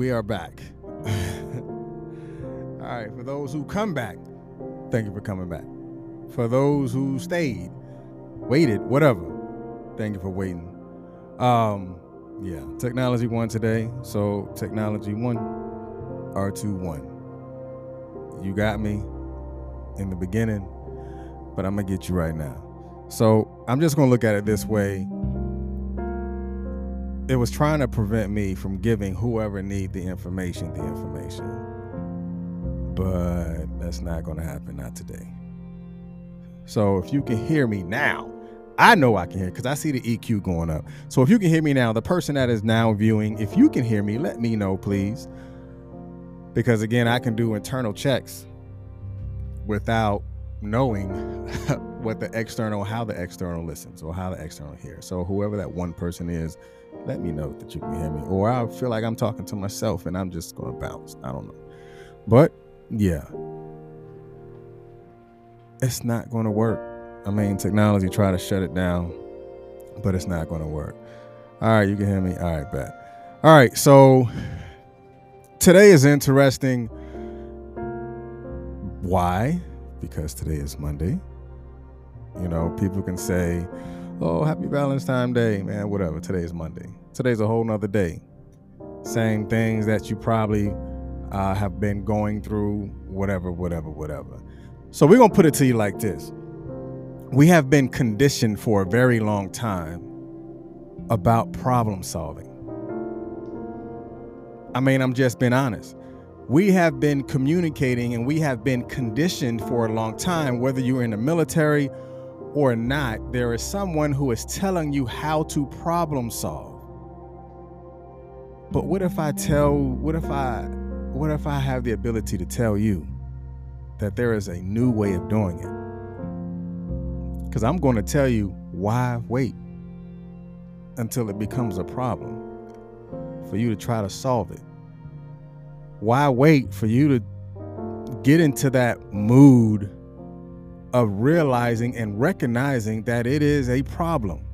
We are back. All right, for those who come back, thank you for coming back. For those who stayed, waited, whatever, thank you for waiting. Um, yeah, technology one today. So technology one, R2 one. You got me in the beginning, but I'm gonna get you right now. So I'm just gonna look at it this way. It was trying to prevent me from giving whoever need the information the information. But that's not gonna happen, not today. So if you can hear me now, I know I can hear because I see the EQ going up. So if you can hear me now, the person that is now viewing, if you can hear me, let me know, please. Because again, I can do internal checks without knowing what the external, how the external listens or how the external hears. So whoever that one person is, let me know that you can hear me. Or I feel like I'm talking to myself and I'm just gonna bounce. I don't know. But yeah. It's not gonna work. I mean, technology try to shut it down, but it's not gonna work. All right, you can hear me. All right, bet. All right, so today is interesting. Why? Because today is Monday. You know, people can say, oh, happy Valentine's Day, man, whatever. Today is Monday. Today's a whole nother day. Same things that you probably uh, have been going through, whatever, whatever, whatever. So we're going to put it to you like this We have been conditioned for a very long time about problem solving. I mean, I'm just being honest. We have been communicating and we have been conditioned for a long time, whether you're in the military or not, there is someone who is telling you how to problem solve. But what if I tell, what if I, what if I have the ability to tell you that there is a new way of doing it? Because I'm going to tell you why wait until it becomes a problem for you to try to solve it. Why wait for you to get into that mood of realizing and recognizing that it is a problem?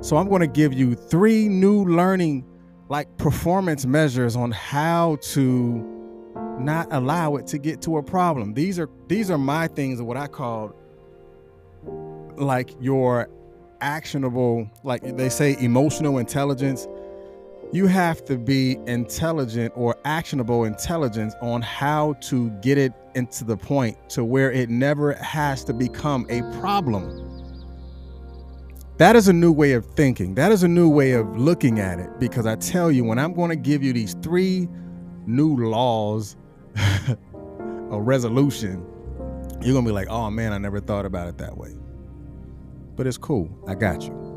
So I'm going to give you three new learning like performance measures on how to not allow it to get to a problem. These are these are my things of what I call like your actionable like they say emotional intelligence you have to be intelligent or actionable intelligence on how to get it into the point to where it never has to become a problem. That is a new way of thinking. That is a new way of looking at it because I tell you, when I'm going to give you these three new laws a resolution, you're going to be like, oh man, I never thought about it that way. But it's cool. I got you.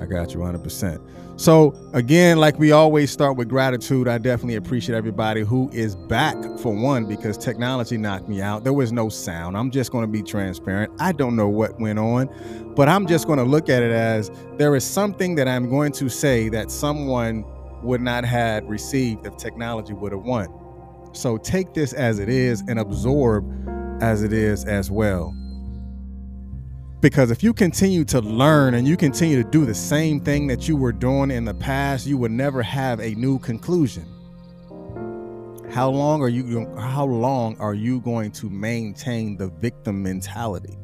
I got you 100%. So, again, like we always start with gratitude, I definitely appreciate everybody who is back for one because technology knocked me out. There was no sound. I'm just going to be transparent. I don't know what went on, but I'm just going to look at it as there is something that I'm going to say that someone would not have received if technology would have won. So, take this as it is and absorb as it is as well. Because if you continue to learn and you continue to do the same thing that you were doing in the past, you would never have a new conclusion. How long are you how long are you going to maintain the victim mentality?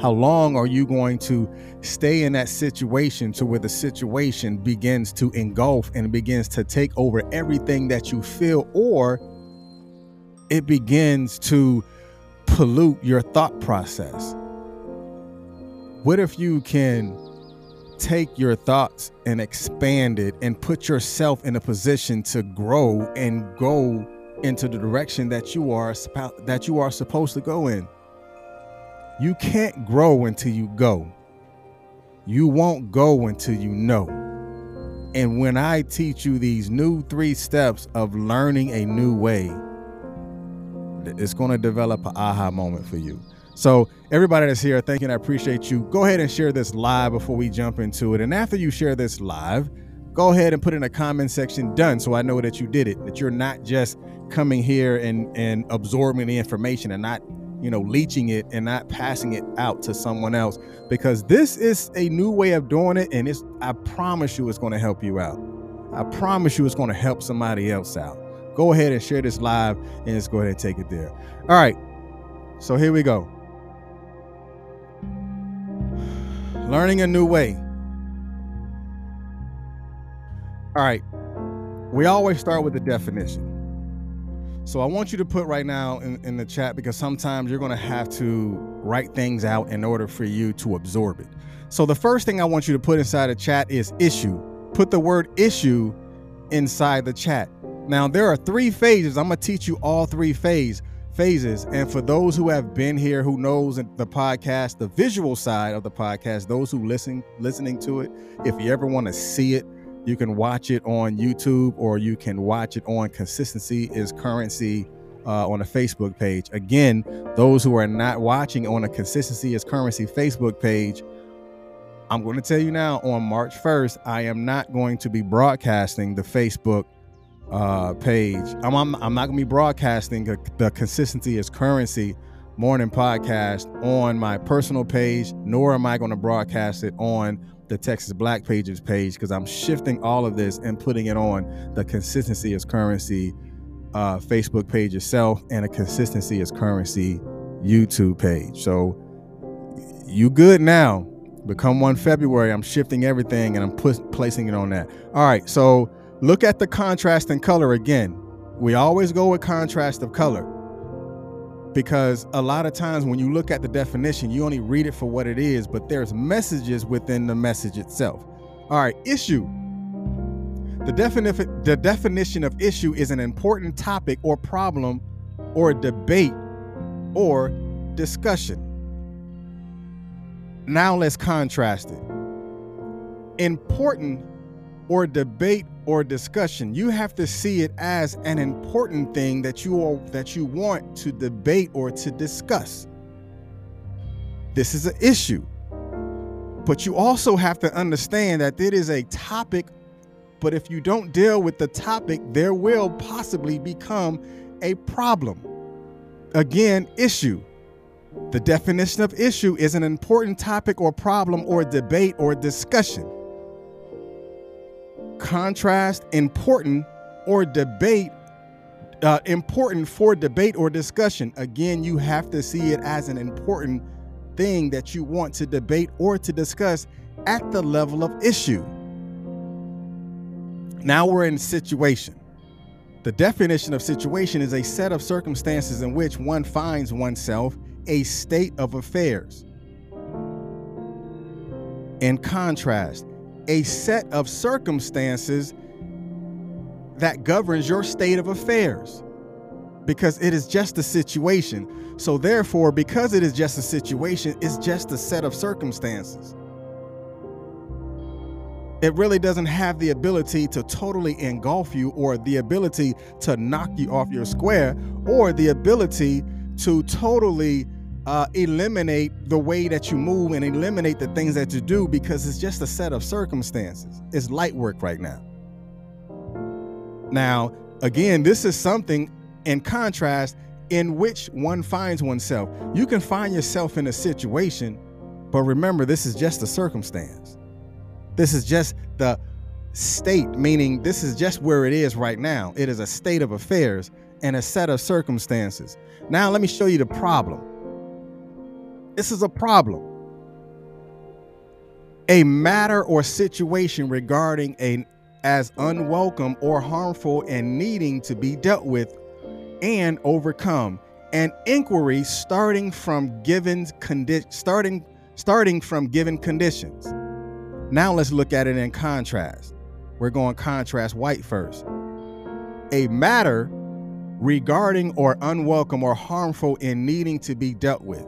How long are you going to stay in that situation to where the situation begins to engulf and begins to take over everything that you feel or it begins to pollute your thought process? What if you can take your thoughts and expand it and put yourself in a position to grow and go into the direction that you are that you are supposed to go in? You can't grow until you go. You won't go until you know. And when I teach you these new three steps of learning a new way, it's going to develop an aha moment for you. So, everybody that's here, thank you and I appreciate you. Go ahead and share this live before we jump into it. And after you share this live, go ahead and put in a comment section done so I know that you did it, that you're not just coming here and, and absorbing the information and not, you know, leeching it and not passing it out to someone else because this is a new way of doing it and it's I promise you it's going to help you out. I promise you it's going to help somebody else out. Go ahead and share this live and let's go ahead and take it there. All right. So here we go. Learning a new way. All right. We always start with the definition. So I want you to put right now in, in the chat because sometimes you're going to have to write things out in order for you to absorb it. So the first thing I want you to put inside the chat is issue. Put the word issue inside the chat. Now there are three phases. I'm gonna teach you all three phase phases. And for those who have been here, who knows the podcast, the visual side of the podcast, those who listen listening to it, if you ever want to see it, you can watch it on YouTube or you can watch it on Consistency is Currency uh, on a Facebook page. Again, those who are not watching on a Consistency is Currency Facebook page, I'm going to tell you now on March 1st, I am not going to be broadcasting the Facebook uh, page. I'm, I'm, I'm not going to be broadcasting the Consistency is Currency morning podcast on my personal page, nor am I going to broadcast it on the Texas Black Pages page because I'm shifting all of this and putting it on the Consistency is Currency uh, Facebook page itself and a Consistency is Currency YouTube page. So you good now. Become one February. I'm shifting everything and I'm placing it on that. All right. So look at the contrast in color again. We always go with contrast of color because a lot of times when you look at the definition, you only read it for what it is, but there's messages within the message itself. All right, issue. The, defini- the definition of issue is an important topic or problem or debate or discussion. Now let's contrast it. Important or debate or discussion. You have to see it as an important thing that you are, that you want to debate or to discuss. This is an issue. But you also have to understand that it is a topic, but if you don't deal with the topic, there will possibly become a problem. Again, issue. The definition of issue is an important topic or problem or debate or discussion contrast important or debate uh, important for debate or discussion. Again you have to see it as an important thing that you want to debate or to discuss at the level of issue. Now we're in situation. The definition of situation is a set of circumstances in which one finds oneself a state of affairs. In contrast a set of circumstances that governs your state of affairs because it is just a situation. So, therefore, because it is just a situation, it's just a set of circumstances. It really doesn't have the ability to totally engulf you or the ability to knock you off your square or the ability to totally uh, eliminate the way that you move and eliminate the things that you do because it's just a set of circumstances. It's light work right now. Now, again, this is something in contrast in which one finds oneself. You can find yourself in a situation, but remember, this is just a circumstance. This is just the state, meaning this is just where it is right now. It is a state of affairs and a set of circumstances. Now, let me show you the problem. This is a problem. A matter or situation regarding a as unwelcome or harmful and needing to be dealt with and overcome. An inquiry starting from given condi- starting starting from given conditions. Now let's look at it in contrast. We're going contrast white first. A matter regarding or unwelcome or harmful and needing to be dealt with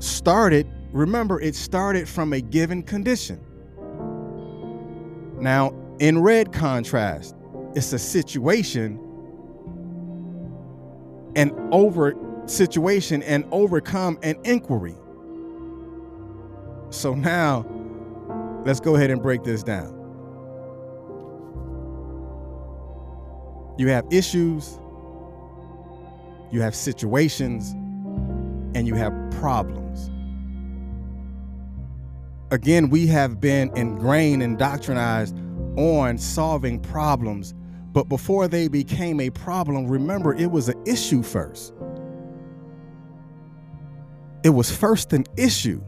started, remember, it started from a given condition. Now, in red contrast, it's a situation an over situation and overcome an inquiry. So now, let's go ahead and break this down. You have issues, you have situations, and you have problems. Again, we have been ingrained and doctrinized on solving problems. But before they became a problem, remember it was an issue first. It was first an issue.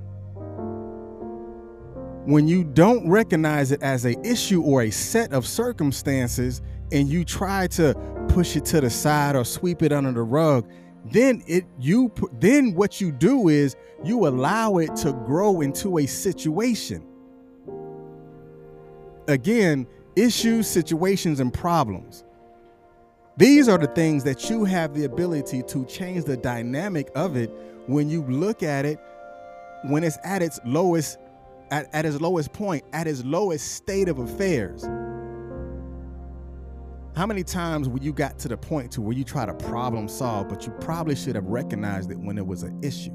When you don't recognize it as a issue or a set of circumstances and you try to push it to the side or sweep it under the rug, then it you then what you do is you allow it to grow into a situation. Again issues situations and problems. These are the things that you have the ability to change the dynamic of it when you look at it when it's at its lowest at, at its lowest point at its lowest state of affairs how many times when you got to the point to where you try to problem solve, but you probably should have recognized it when it was an issue?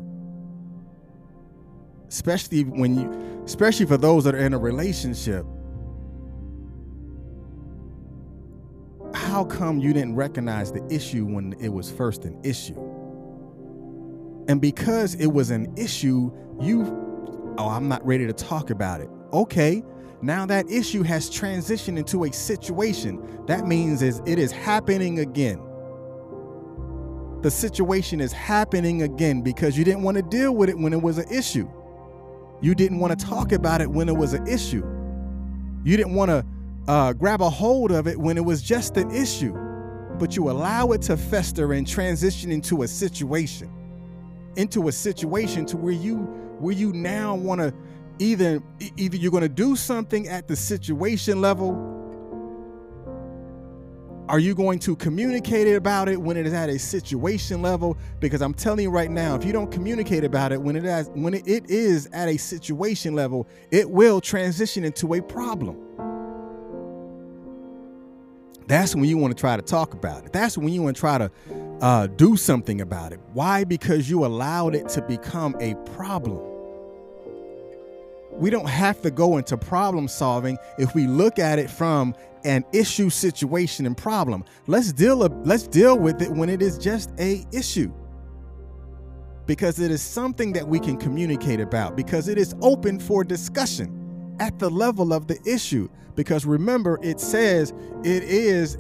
Especially when you, especially for those that are in a relationship. How come you didn't recognize the issue when it was first an issue? And because it was an issue, you, oh, I'm not ready to talk about it. Okay, now that issue has transitioned into a situation. That means is it is happening again. The situation is happening again because you didn't want to deal with it when it was an issue. You didn't want to talk about it when it was an issue. You didn't want to uh, grab a hold of it when it was just an issue. But you allow it to fester and transition into a situation, into a situation to where you where you now want to either either you're going to do something at the situation level are you going to communicate about it when it is at a situation level? Because i'm telling you right now if you don't communicate about it when it has when it is at a situation level it will transition into a problem. That's when you want to try to talk about it. That's when you want to try to uh, do something about it. Why? Because you allowed it to become a problem we don't have to go into problem solving if we look at it from an issue situation and problem. Let's deal let's deal with it when it is just a issue. Because it is something that we can communicate about because it is open for discussion at the level of the issue. Because remember it says it is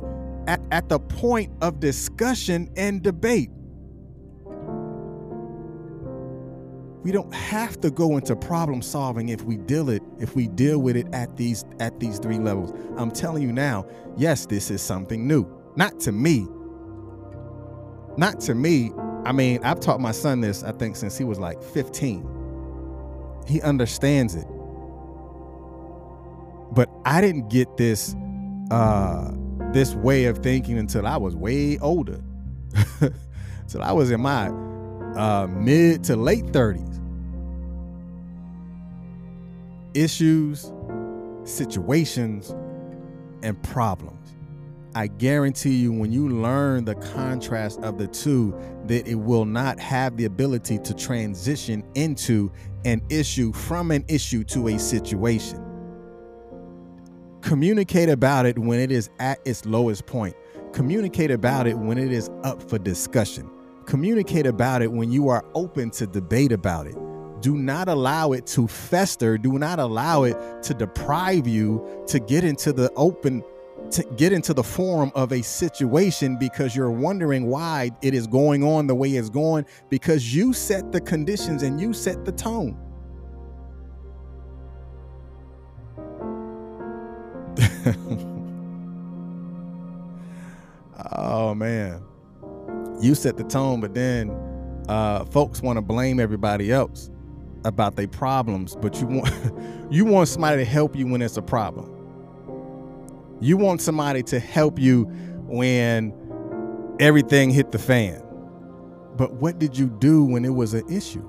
at, at the point of discussion and debate we don't have to go into problem solving if we deal it if we deal with it at these at these three levels. I'm telling you now yes this is something new. Not to me. Not to me. I mean i've taught my son this i think since he was like 15 he understands it. But i didn't get this uh this way of thinking until i was way older. Until i was in my uh, mid to late 30s issues, situations, and problems. I guarantee you, when you learn the contrast of the two, that it will not have the ability to transition into an issue from an issue to a situation. Communicate about it when it is at its lowest point. Communicate about it when it is up for discussion. Communicate about it when you are open to debate about it. Do not allow it to fester. Do not allow it to deprive you to get into the open to get into the form of a situation because you're wondering why it is going on the way it's going because you set the conditions and you set the tone. Oh man you set the tone but then uh, folks want to blame everybody else about their problems, but you want you want somebody to help you when it's a problem. You want somebody to help you when everything hit the fan. But what did you do when it was an issue?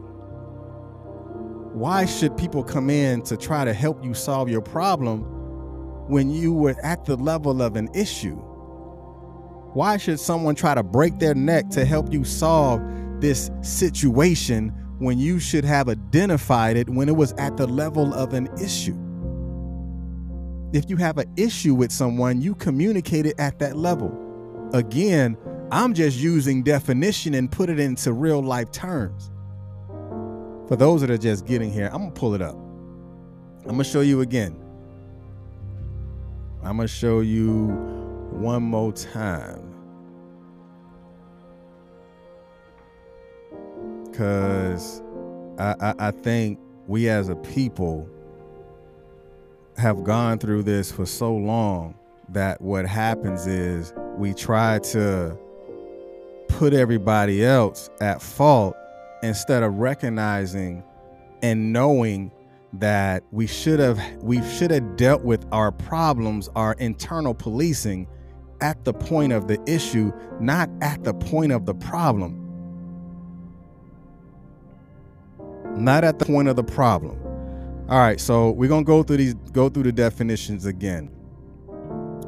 Why should people come in to try to help you solve your problem when you were at the level of an issue? Why should someone try to break their neck to help you solve this situation when you should have identified it when it was at the level of an issue. If you have an issue with someone, you communicate it at that level. Again, I'm just using definition and put it into real life terms. For those that are just getting here, I'm gonna pull it up. I'm gonna show you again. I'm gonna show you one more time. Cause I, I, I think we as a people have gone through this for so long that what happens is we try to put everybody else at fault instead of recognizing and knowing that we should have we should have dealt with our problems our internal policing at the point of the issue not at the point of the problem. Not at the point of the problem. All right so we're gonna go through these go through the definitions again.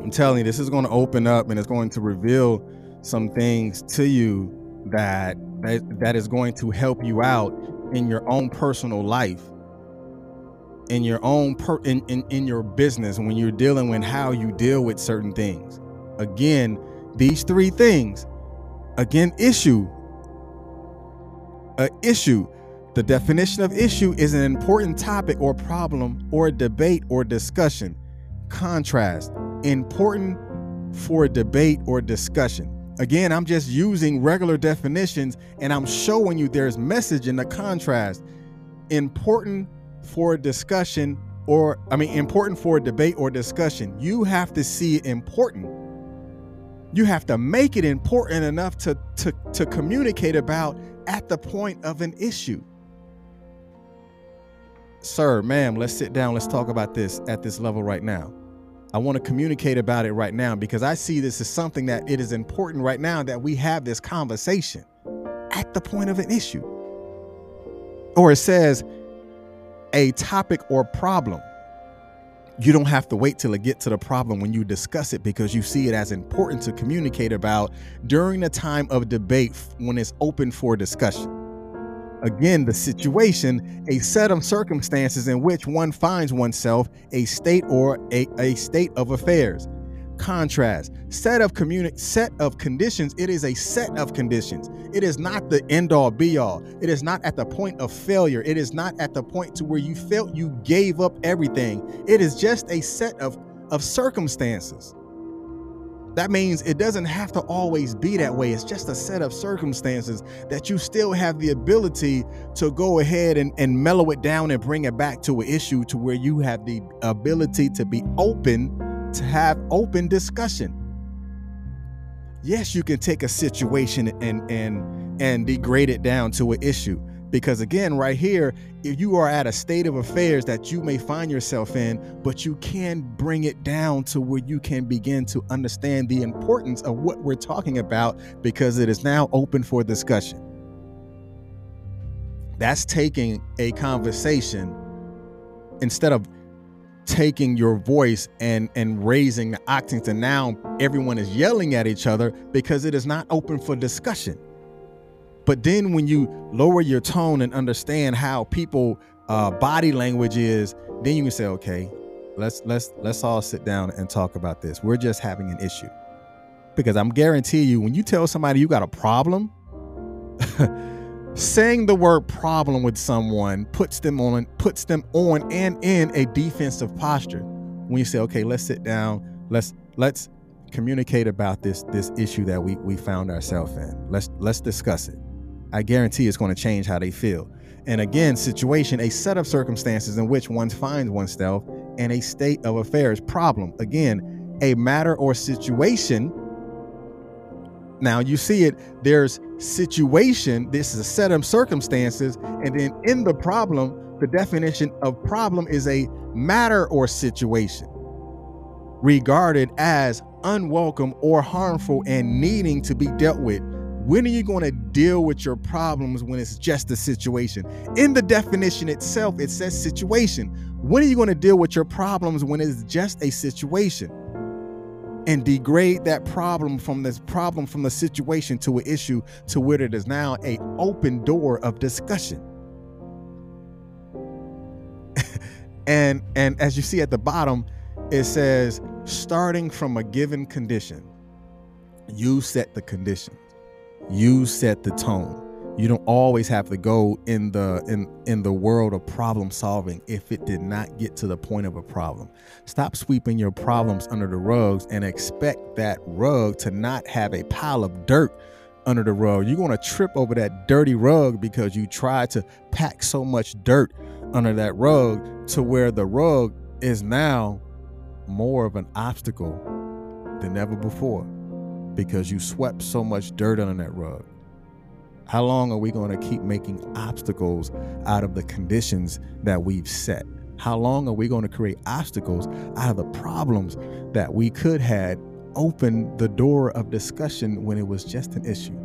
I'm telling you this is going to open up and it's going to reveal some things to you that that, that is going to help you out in your own personal life in your own per in, in, in your business when you're dealing with how you deal with certain things again these three things. Again issue. A issue. The definition of issue is an important topic or problem or debate or discussion. Contrast. Important for debate or discussion. Again i'm just using regular definitions and i'm showing you there's message in the contrast. Important for discussion or I mean important for debate or discussion. You have to see important. You have to make it important enough to to to communicate about at the point of an issue. Sir, ma'am, let's sit down. Let's talk about this at this level right now. I want to communicate about it right now because I see this as something that it is important right now that we have this conversation at the point of an issue. Or it says, a topic or problem, you don't have to wait till it get to the problem when you discuss it because you see it as important to communicate about during the time of debate when it's open for discussion. Again, the situation, a set of circumstances in which one finds oneself, a state or a, a state of affairs contrast set of communi- set of conditions it is a set of conditions. It is not the end all be all. It is not at the point of failure. It is not at the point to where you felt you gave up everything. It is just a set of of circumstances. That means it doesn't have to always be that way. It's just a set of circumstances that you still have the ability to go ahead and, and mellow it down and bring it back to an issue to where you have the ability to be open to have open discussion. Yes, you can take a situation and and and degrade it down to an issue. Because again, right here, if you are at a state of affairs that you may find yourself in, but you can bring it down to where you can begin to understand the importance of what we're talking about because it is now open for discussion. That's taking a conversation instead of taking your voice and and raising the octanes and now everyone is yelling at each other because it is not open for discussion. But then when you lower your tone and understand how people uh, body language is then you can say okay let's let's let's all sit down and talk about this. We're just having an issue. Because i'm guarantee you when you tell somebody you got a problem saying the word problem with someone puts them on puts them on and in a defensive posture. When you say okay let's sit down. Let's let's communicate about this this issue that we we found ourselves in. Let's let's discuss it. I guarantee it's going to change how they feel. And again situation a set of circumstances in which one finds oneself in a state of affairs problem. Again a matter or situation now you see it, there's situation, this is a set of circumstances, and then in the problem, the definition of problem is a matter or situation regarded as unwelcome or harmful and needing to be dealt with. When are you going to deal with your problems when it's just a situation? In the definition itself, it says situation. When are you going to deal with your problems when it's just a situation? And degrade that problem from this problem from the situation to an issue to where it is now a open door of discussion. And and as you see at the bottom it says starting from a given condition you set the conditions you set the tone You don't always have to go in the in in the world of problem solving if it did not get to the point of a problem. Stop sweeping your problems under the rugs and expect that rug to not have a pile of dirt under the rug. You're going to trip over that dirty rug because you tried to pack so much dirt under that rug to where the rug is now more of an obstacle than ever before because you swept so much dirt under that rug. How long are we going to keep making obstacles out of the conditions that we've set? How long are we going to create obstacles out of the problems that we could had opened the door of discussion when it was just an issue?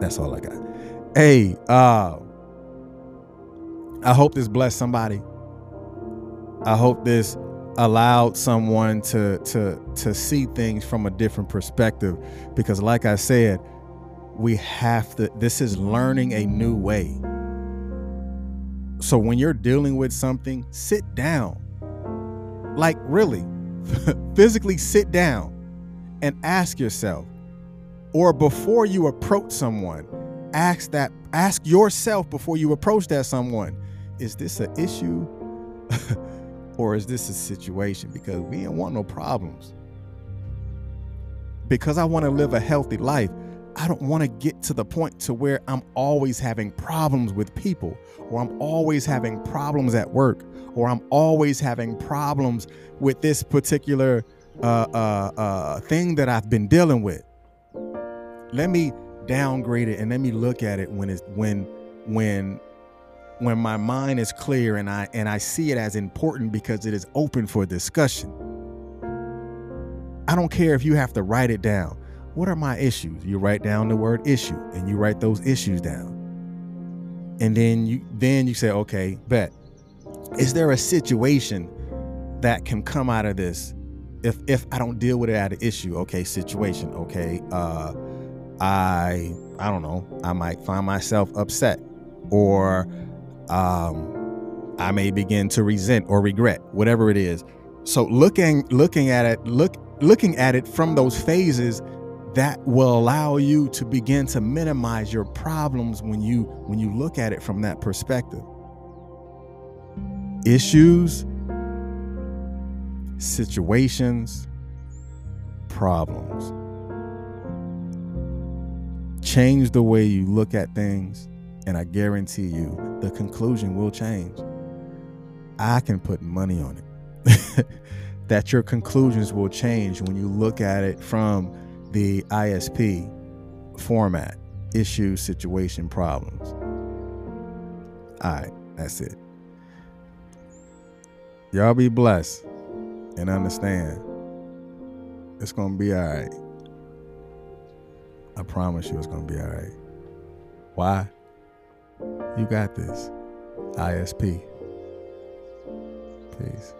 That's all I got. Hey, uh I hope this blessed somebody. I hope this allowed someone to to to see things from a different perspective because like I said, we have to this is learning a new way. So when you're dealing with something, sit down. Like really, physically sit down and ask yourself or before you approach someone, ask that ask yourself before you approach that someone, is this an issue? or is this a situation? Because we don't want no problems. Because I want to live a healthy life, I don't want to get to the point to where I'm always having problems with people, or I'm always having problems at work, or I'm always having problems with this particular uh, uh, uh, thing that I've been dealing with. Let me downgrade it and let me look at it when it's when when when my mind is clear and I and I see it as important because it is open for discussion. I don't care if you have to write it down. What are my issues? You write down the word issue and you write those issues down. And then you then you say, okay, bet. Is there a situation that can come out of this if if I don't deal with it at an issue? Okay, situation. Okay. Uh I I don't know. I might find myself upset or um, I may begin to resent or regret, whatever it is. So looking looking at it, look looking at it from those phases, that will allow you to begin to minimize your problems when you when you look at it from that perspective. Issues, situations, problems. Change the way you look at things and I guarantee you, the conclusion will change. I can put money on it. that your conclusions will change when you look at it from the ISP format issue, situation, problems. All right, that's it. Y'all be blessed and understand it's going to be all right. I promise you it's going to be all right. Why? You got this. ISP. Peace.